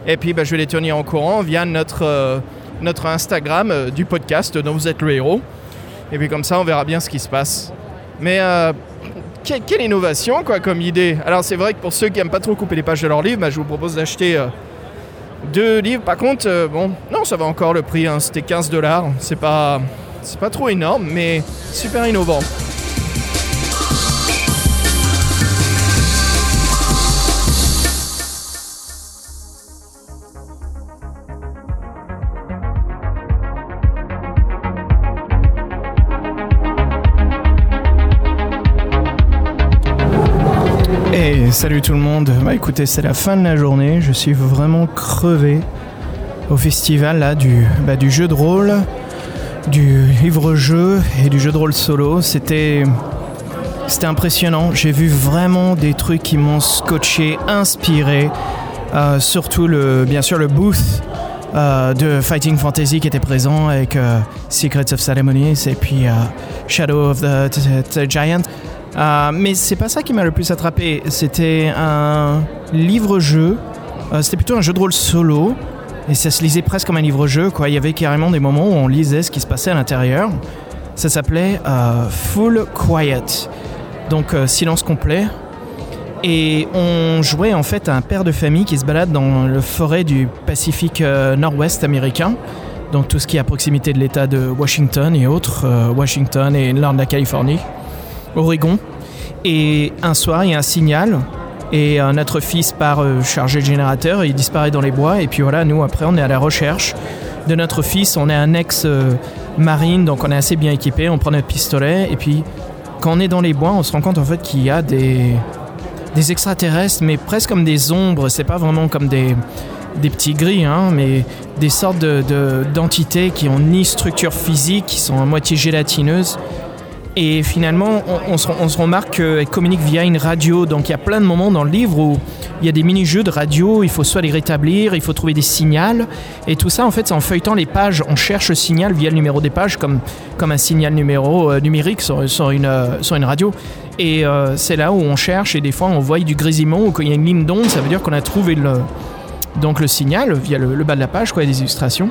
et puis bah, je vais les tenir en courant via notre, euh, notre Instagram euh, du podcast dont vous êtes le héros. Et puis comme ça on verra bien ce qui se passe. Mais euh, quelle, innovation quoi comme idée. Alors c'est vrai que pour ceux qui aiment pas trop couper les pages de leur livre, bah, je vous propose d'acheter deux livres. Par contre, bon, non, ça va encore le prix. hein, C'était 15 dollars. C'est pas, c'est pas trop énorme, mais super innovant. Et salut tout le monde. Bah écoutez, c'est la fin de la journée. Je suis vraiment crevé au festival là du, bah, du jeu de rôle, du livre-jeu et du jeu de rôle solo. C'était c'était impressionnant. J'ai vu vraiment des trucs qui m'ont scotché, inspiré. Euh, surtout le, bien sûr le booth euh, de Fighting Fantasy qui était présent avec euh, Secrets of Ceremonies et puis Shadow of the, the- Giant. Mais c'est pas ça qui m'a le plus attrapé. C'était un livre-jeu. C'était plutôt un jeu de rôle solo. Et ça se lisait presque comme un livre-jeu. Il y avait carrément des moments où on lisait ce qui se passait à l'intérieur. Ça s'appelait euh, Full Quiet. Donc euh, silence complet. Et on jouait en fait à un père de famille qui se balade dans le forêt du Pacifique euh, nord-ouest américain. Donc tout ce qui est à proximité de l'État de Washington et autres, Washington et nord de la Californie, Oregon. Et un soir, il y a un signal et notre fils part euh, charger le générateur, il disparaît dans les bois. Et puis voilà, nous après on est à la recherche de notre fils, on est un ex-marine donc on est assez bien équipé, on prend notre pistolet. Et puis quand on est dans les bois, on se rend compte en fait qu'il y a des, extraterrestres mais presque comme des ombres, c'est pas vraiment comme des, petits gris, hein, mais des sortes de- de- d'entités qui ont ni structure physique, qui sont à moitié gélatineuses. Et finalement, on, se, remarque qu'elles communiquent via une radio. Donc il y a plein de moments dans le livre où il y a des mini-jeux de radio, il faut soit les rétablir, il faut trouver des signaux. Et tout ça, en fait, c'est en feuilletant les pages, on cherche le signal via le numéro des pages, comme, comme un signal euh, numérique sur, une, euh, sur une radio. Et euh, c'est là où on cherche, et des fois on voit du grésillement, ou quand il y a une ligne d'onde, ça veut dire qu'on a trouvé le, donc le signal via le, le bas de la page, quoi, des illustrations.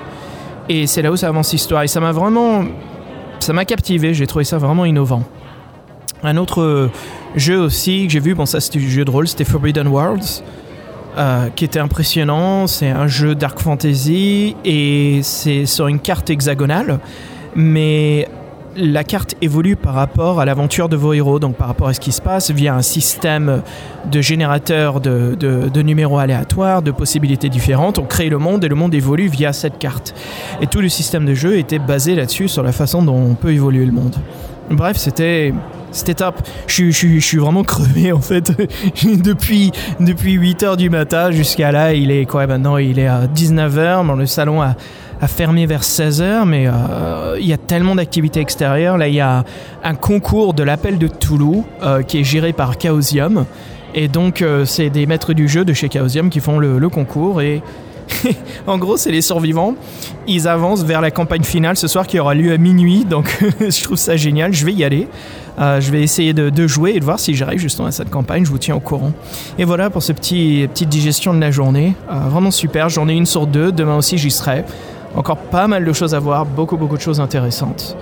Et c'est là où ça avance l'histoire. Et ça m'a vraiment. Ça m'a captivé, j'ai trouvé ça vraiment innovant. Un autre euh, jeu aussi que j'ai vu, bon, ça c'était du jeu de rôle, c'était Forbidden Worlds, euh, qui était impressionnant. C'est un jeu dark fantasy et c'est sur une carte hexagonale, mais la carte évolue par rapport à l'aventure de vos héros, donc par rapport à ce qui se passe via un système de générateur de, de- numéros aléatoires, de possibilités différentes. On crée le monde et le monde évolue via cette carte. Et tout le système de jeu était basé là-dessus, sur la façon dont on peut évoluer le monde. Bref, c'était. C'était top. Je, je, je suis vraiment crevé en fait. depuis, depuis 8h du matin jusqu'à là, il est quoi maintenant Il est à 19h. Bon, le salon a, a fermé vers 16h, mais euh, il y a tellement d'activités extérieures. Là, il y a un concours de l'appel de Toulouse euh, qui est géré par Chaosium. Et donc, euh, c'est des maîtres du jeu de chez Chaosium qui font le, concours. Et en gros, c'est les survivants. Ils avancent vers la campagne finale ce soir qui aura lieu à minuit. Donc, je trouve ça génial. Je vais y aller. Je vais essayer de, jouer et de voir si j'arrive justement à cette campagne. Je vous tiens au courant. Et voilà pour ce petit petite digestion de la journée. Vraiment super. J'en ai une sur deux. Demain aussi, j'y serai. Encore pas mal de choses à voir. Beaucoup, beaucoup de choses intéressantes.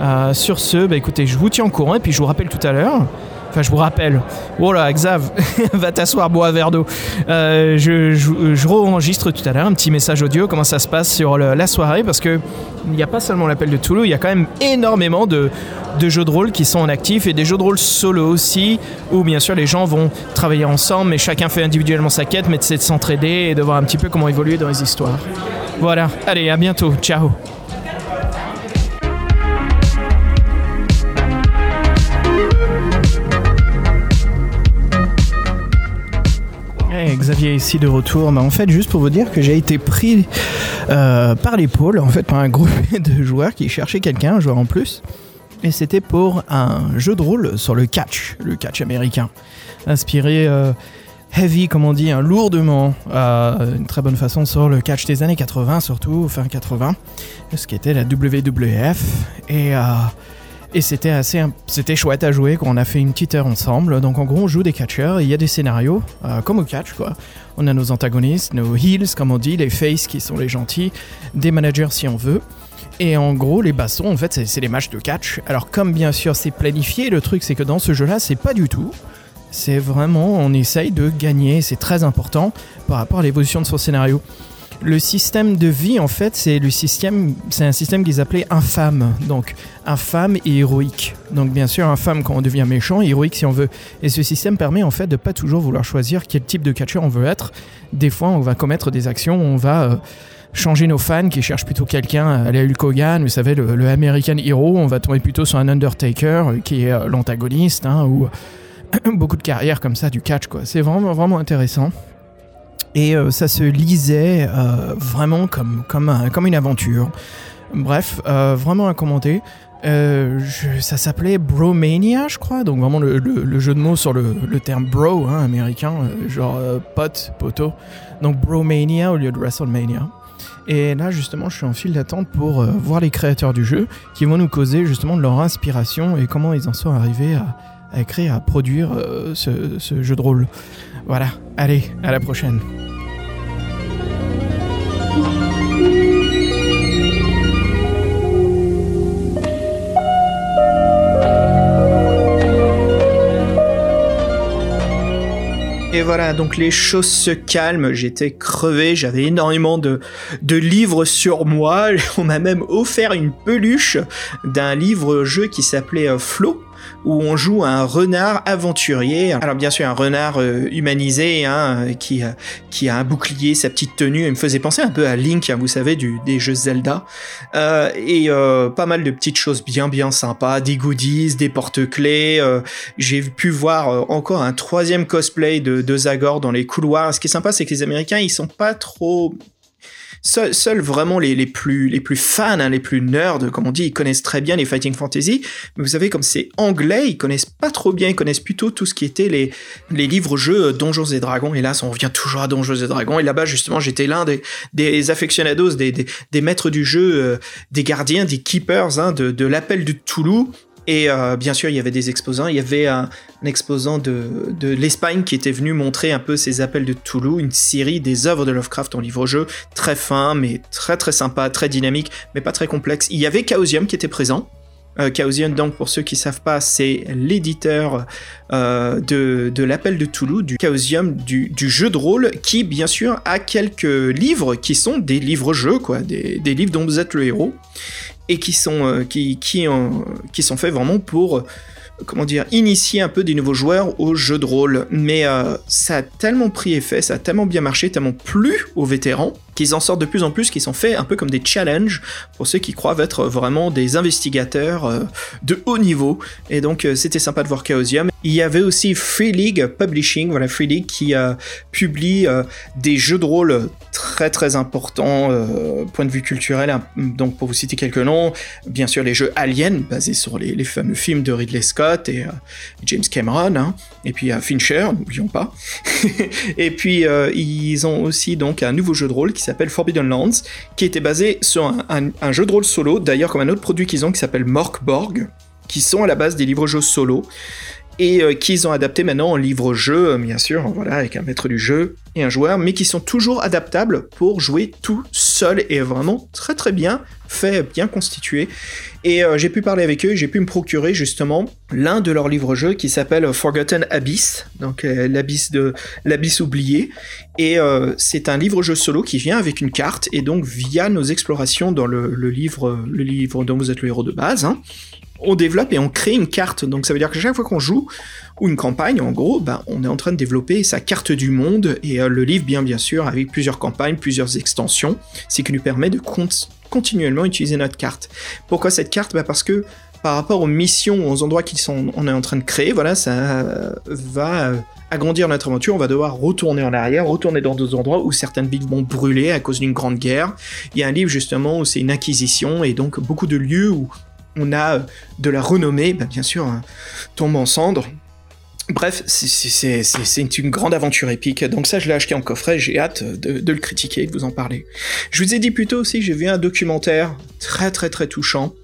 Euh, sur ce, bah, écoutez, je vous tiens au courant et puis je vous rappelle tout à l'heure. Enfin, je vous rappelle. Oh là, Xav, va t'asseoir, bois un verre d'eau. Euh, je, je, je enregistre tout à l'heure un petit message audio, comment ça se passe sur la soirée, parce que il n'y a pas seulement l'appel de Toulouse, il y a quand même énormément de, de jeux de rôle qui sont en actif et des jeux de rôle solo aussi, où bien sûr les gens vont travailler ensemble, mais chacun fait individuellement sa quête, mais c'est de s'entraider et de voir un petit peu comment évoluer dans les histoires. Voilà, allez, à bientôt, ciao. Hey, Xavier ici de retour. Bah, en fait, juste pour vous dire que j'ai été pris euh, par l'épaule, en fait, par un groupe de joueurs qui cherchaient quelqu'un, un joueur en plus. Et c'était pour un jeu de rôle sur le catch, le catch américain. Inspiré euh, heavy, comme on dit, hein, lourdement, euh, une très bonne façon sur le catch des années 80, surtout fin 80, ce qui était la WWF. Et. euh, et c'était assez, c'était chouette à jouer quand on a fait une petite heure ensemble. Donc en gros, on joue des catcheurs, il y a des scénarios, euh, comme au catch quoi. On a nos antagonistes, nos heals comme on dit, les faces qui sont les gentils, des managers si on veut. Et en gros, les bastons, en fait, c'est les matchs de catch. Alors comme bien sûr c'est planifié, le truc c'est que dans ce jeu-là, c'est pas du tout. C'est vraiment, on essaye de gagner, c'est très important par rapport à l'évolution de son scénario. Le système de vie, en fait, c'est le système, c'est un système qu'ils appelaient infâme. Donc, infâme et héroïque. Donc, bien sûr, infâme quand on devient méchant, héroïque si on veut. Et ce système permet en fait de pas toujours vouloir choisir quel type de catcheur on veut être. Des fois, on va commettre des actions, on va euh, changer nos fans qui cherchent plutôt quelqu'un à la Hulk Hogan, vous savez, le, le American Hero. On va tomber plutôt sur un Undertaker euh, qui est euh, l'antagoniste, hein, ou beaucoup de carrières comme ça du catch, quoi. C'est vraiment, vraiment intéressant. Et euh, ça se lisait euh, vraiment comme, comme, un- comme une aventure. Bref, euh, vraiment à commenter. Ça s'appelait Bromania, je crois. Donc vraiment le, jeu de mots sur le, terme bro hein, américain, genre pote, poteau. Donc Bromania au lieu de WrestleMania. Et là, justement, je suis en file d'attente pour voir les créateurs du jeu qui vont nous causer justement de leur inspiration et comment ils en sont arrivés à, à écrire, à produire euh, ce, jeu de rôle. Voilà, allez, à la prochaine. Et voilà, donc les choses se calment, j'étais crevé, j'avais énormément de, de livres sur moi, on m'a même offert une peluche d'un livre-jeu qui s'appelait euh, Flo, où on joue un renard aventurier. Alors bien sûr un renard euh, humanisé hein, qui, euh, qui a un bouclier, sa petite tenue, il me faisait penser un peu à Link, hein, vous savez, du, des jeux Zelda. Euh, et euh, pas mal de petites choses bien bien sympas, des goodies, des porte-clés. euh, J'ai pu voir euh, encore un troisième cosplay de, de Zagor dans les couloirs. Ce qui est sympa, c'est que les Américains, ils sont pas trop Seuls, vraiment les, les plus les plus fans, hein, les plus nerds, comme on dit, ils connaissent très bien les fighting fantasy. Mais vous savez, comme c'est anglais, ils connaissent pas trop bien. Ils connaissent plutôt tout ce qui était les les livres-jeux Donjons et Dragons. Hélas, on revient toujours à Donjons et Dragons. Et là-bas, justement, j'étais l'un des des aficionados, des, des des maîtres du jeu, euh, des gardiens, des keepers hein, de l'appel de Toulouse. Et euh, bien sûr, il y avait des exposants. Il y avait un, exposant de, de l'Espagne qui était venu montrer un peu ses appels de Toulouse, une série des œuvres de Lovecraft en livre-jeu, très fin, mais très très sympa, très dynamique, mais pas très complexe. Il y avait Chaosium qui était présent. Euh, Chaosium, donc, pour ceux qui savent pas, c'est l'éditeur euh, de, de l'appel de Toulouse, du Chaosium, du, du jeu de rôle, qui, bien sûr, a quelques livres qui sont des livres-jeux, quoi, des, des livres dont vous êtes le héros, et qui sont, euh, qui, qui, sont faits vraiment pour, euh, comment dire, initier un peu des nouveaux joueurs au jeu de rôle. Mais euh, ça a tellement pris effet, ça a tellement bien marché, tellement plu aux vétérans, qu'ils en sortent de plus en plus, qui sont faits un peu comme des challenges pour ceux qui croient être vraiment des investigateurs euh, de haut niveau. Et donc euh, c'était sympa de voir Chaosium. Il y avait aussi Free League Publishing, voilà Free League qui euh, publie euh, des jeux de rôle très très importants point de vue culturel. hein. Donc pour vous citer quelques noms, bien sûr les jeux Alien basés sur les, les fameux films de Ridley Scott et James Cameron, hein. et puis Fincher, n'oublions pas. et puis ils ont aussi donc un nouveau jeu de rôle qui s'appelle Forbidden Lands, qui était basé sur un, jeu de rôle solo, d'ailleurs comme un autre produit qu'ils ont qui s'appelle Morkborg, qui sont à la base des livres-jeux solo et euh, qu'ils ont adapté maintenant en livre-jeu, euh, bien sûr, voilà, avec un maître du jeu et un joueur, mais qui sont toujours adaptables pour jouer tout seul et vraiment très très bien fait, bien constitué. Et euh, j'ai pu parler avec eux, j'ai pu me procurer justement l'un de leurs livres-jeux qui s'appelle Forgotten Abyss, donc euh, l'abysse de l'abysse oublié. Et euh, c'est un livre-jeu solo qui vient avec une carte et donc via nos explorations dans le, le livre, le livre dont vous êtes le héros de base. hein, on développe et on crée une carte. Donc ça veut dire que chaque fois qu'on joue, ou une campagne, en gros, ben, on est en train de développer sa carte du monde, et euh, le livre, bien bien sûr, avec plusieurs campagnes, plusieurs extensions, ce qui nous permet de con- continuellement utiliser notre carte. Pourquoi cette carte? Ben, Parce que par rapport aux missions, aux endroits qui sont, on est en train de créer, voilà, ça euh, va euh, agrandir notre aventure, on va devoir retourner en arrière, retourner dans d'autres endroits où certaines villes vont brûler à cause d'une grande guerre. Il y a un livre justement où c'est une acquisition, et donc beaucoup de lieux où on a de la renommée, ben, bien sûr, hein, tombe en cendres. Bref, c'est- une grande aventure épique, donc ça je l'ai acheté en coffret, j'ai hâte de, le critiquer, de vous en parler. Je vous ai dit plus tôt aussi, j'ai vu un documentaire très très très touchant.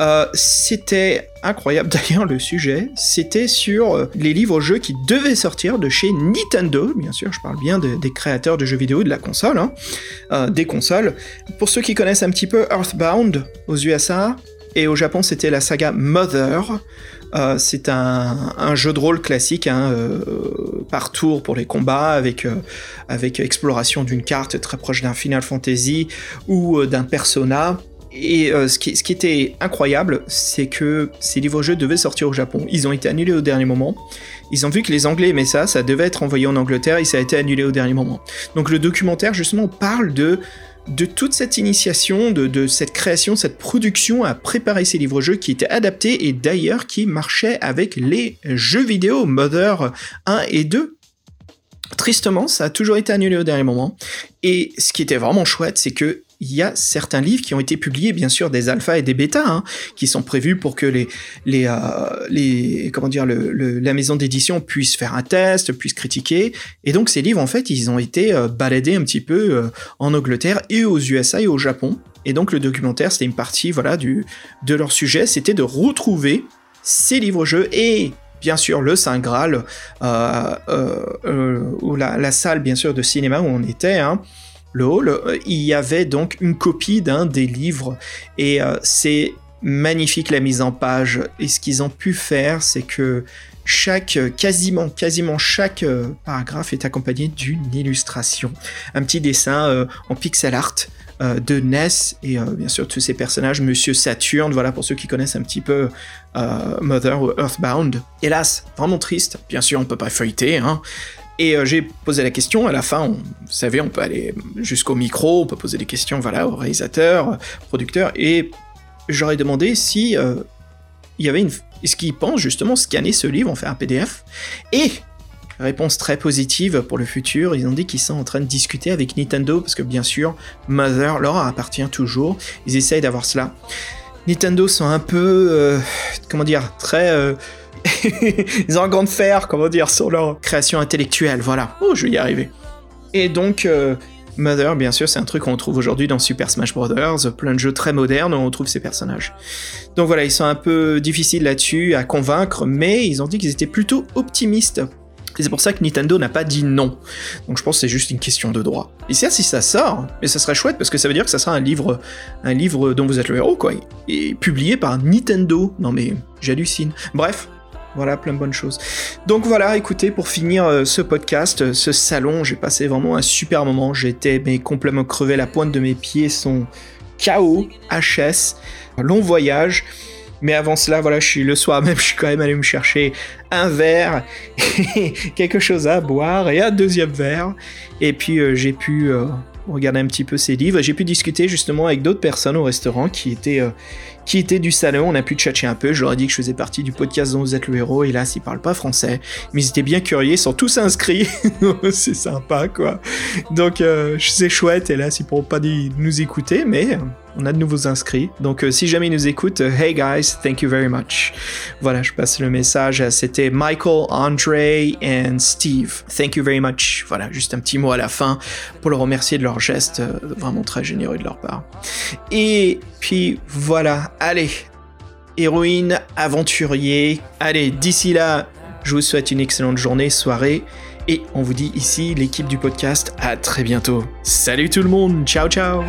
Euh, c'était incroyable d'ailleurs le sujet, c'était sur euh, les livres-jeux qui devaient sortir de chez Nintendo, bien sûr, je parle bien de- des créateurs de jeux vidéo de la console, hein, euh, des consoles. Pour ceux qui connaissent un petit peu Earthbound aux USA, et au Japon c'était la saga Mother, euh, c'est un, jeu de rôle classique hein, euh, par tour pour les combats avec, euh, avec exploration d'une carte très proche d'un Final Fantasy ou d'un Persona. Et ce, qui, ce qui était incroyable, c'est que ces livres-jeux devaient sortir au Japon. Ils ont été annulés au dernier moment. Ils ont vu que les Anglais aimaient ça, ça devait être envoyé en Angleterre et ça a été annulé au dernier moment. Donc le documentaire justement parle de de toute cette initiation, de, cette création, cette production à préparer ces livres-jeux qui étaient adaptés et d'ailleurs qui marchaient avec les jeux vidéo Mother 1 et 2. Tristement, ça a toujours été annulé au dernier moment. Et ce qui était vraiment chouette, c'est que il y a certains livres qui ont été publiés, bien sûr, des alphas et des bêtas, hein, qui sont prévus pour que les, les, euh, comment dire, la maison d'édition puisse faire un test, puisse critiquer. Et donc ces livres, en fait, ils ont été euh, baladés un petit peu euh, en Angleterre et aux USA et au Japon. Et donc le documentaire, c'était une partie, voilà, du de leur sujet, c'était de retrouver ces livres-jeux et bien sûr le Saint Graal, euh, ou la, la salle bien sûr de cinéma où on était, hein, le hall, euh, il y avait donc une copie d'un des livres. Et euh, c'est magnifique la mise en page. Et ce qu'ils ont pu faire c'est que chaque euh, quasiment quasiment chaque paragraphe est accompagné d'une illustration. Un petit dessin en pixel art de Ness. Et bien sûr tous ces personnages Monsieur Saturne voilà pour ceux qui connaissent un petit peu Mother ou Earthbound. Hélas vraiment triste. Bien sûr on peut pas feuilleter hein et euh, j'ai posé la question, à la fin, vous savez, on peut aller jusqu'au micro, on peut poser des questions voilà, au réalisateur, euh, producteur, et j'aurais demandé si euh, y avait une... Est-ce qu'ils pensent justement scanner ce livre, en faire un PDF Et réponse très positive pour le futur, ils ont dit qu'ils sont en train de discuter avec Nintendo, parce que bien sûr, Mother leur appartient toujours, ils essayent d'avoir cela. Nintendo sont un peu, euh, comment dire, très... ils ont un grand fer, comment dire, sur leur création intellectuelle, voilà. Oh, je vais y arriver. Et donc, euh, Mother, bien sûr, c'est un truc qu'on trouve aujourd'hui dans Super Smash Bros. Plein de jeux très modernes où on trouve ces personnages. Donc voilà, ils sont un peu difficiles là-dessus à convaincre, mais ils ont dit qu'ils étaient plutôt optimistes. Et c'est pour ça que Nintendo n'a pas dit non. Donc je pense que c'est juste une question de droit. Et ça, si ça sort, mais ça serait chouette parce que ça veut dire que ça sera un livre, un livre dont vous êtes le héros, quoi. Et publié par Nintendo. Non mais j'hallucine. Bref, voilà, plein de bonnes choses. Donc voilà, écoutez, pour finir euh, ce podcast, euh, ce salon, j'ai passé vraiment un super moment. J'étais mais complètement crevé, la pointe de mes pieds sont KO, HS, long voyage. Mais avant cela, voilà, je suis le soir même, je suis quand même allé me chercher un verre, quelque chose à boire et un deuxième verre. Et puis euh, j'ai pu regarder un petit peu ces livres. J'ai pu discuter justement avec d'autres personnes au restaurant qui étaient, qui étaient du salon. On a pu tchatcher un peu. Je leur ai dit que je faisais partie du podcast dont vous êtes le héros. Là, ils parlent pas français, mais ils étaient bien curieux, ils sont tous inscrits. c'est sympa, quoi. Donc euh, c'est chouette. Et là, ils pourront pas nous écouter, mais on a de nouveaux inscrits. Donc euh, si jamais ils nous écoutent, euh, hey guys, thank you very much. Voilà, je passe le message. C'était Michael, Andre and Steve. Thank you very much. Voilà, juste un petit mot à la fin pour le remercier de leur geste vraiment très généreux de leur part. Et puis voilà, allez, héroïne, aventurier. Allez, d'ici là, je vous souhaite une excellente journée, soirée. Et on vous dit ici, l'équipe du podcast, à très bientôt. Salut tout le monde, ciao ciao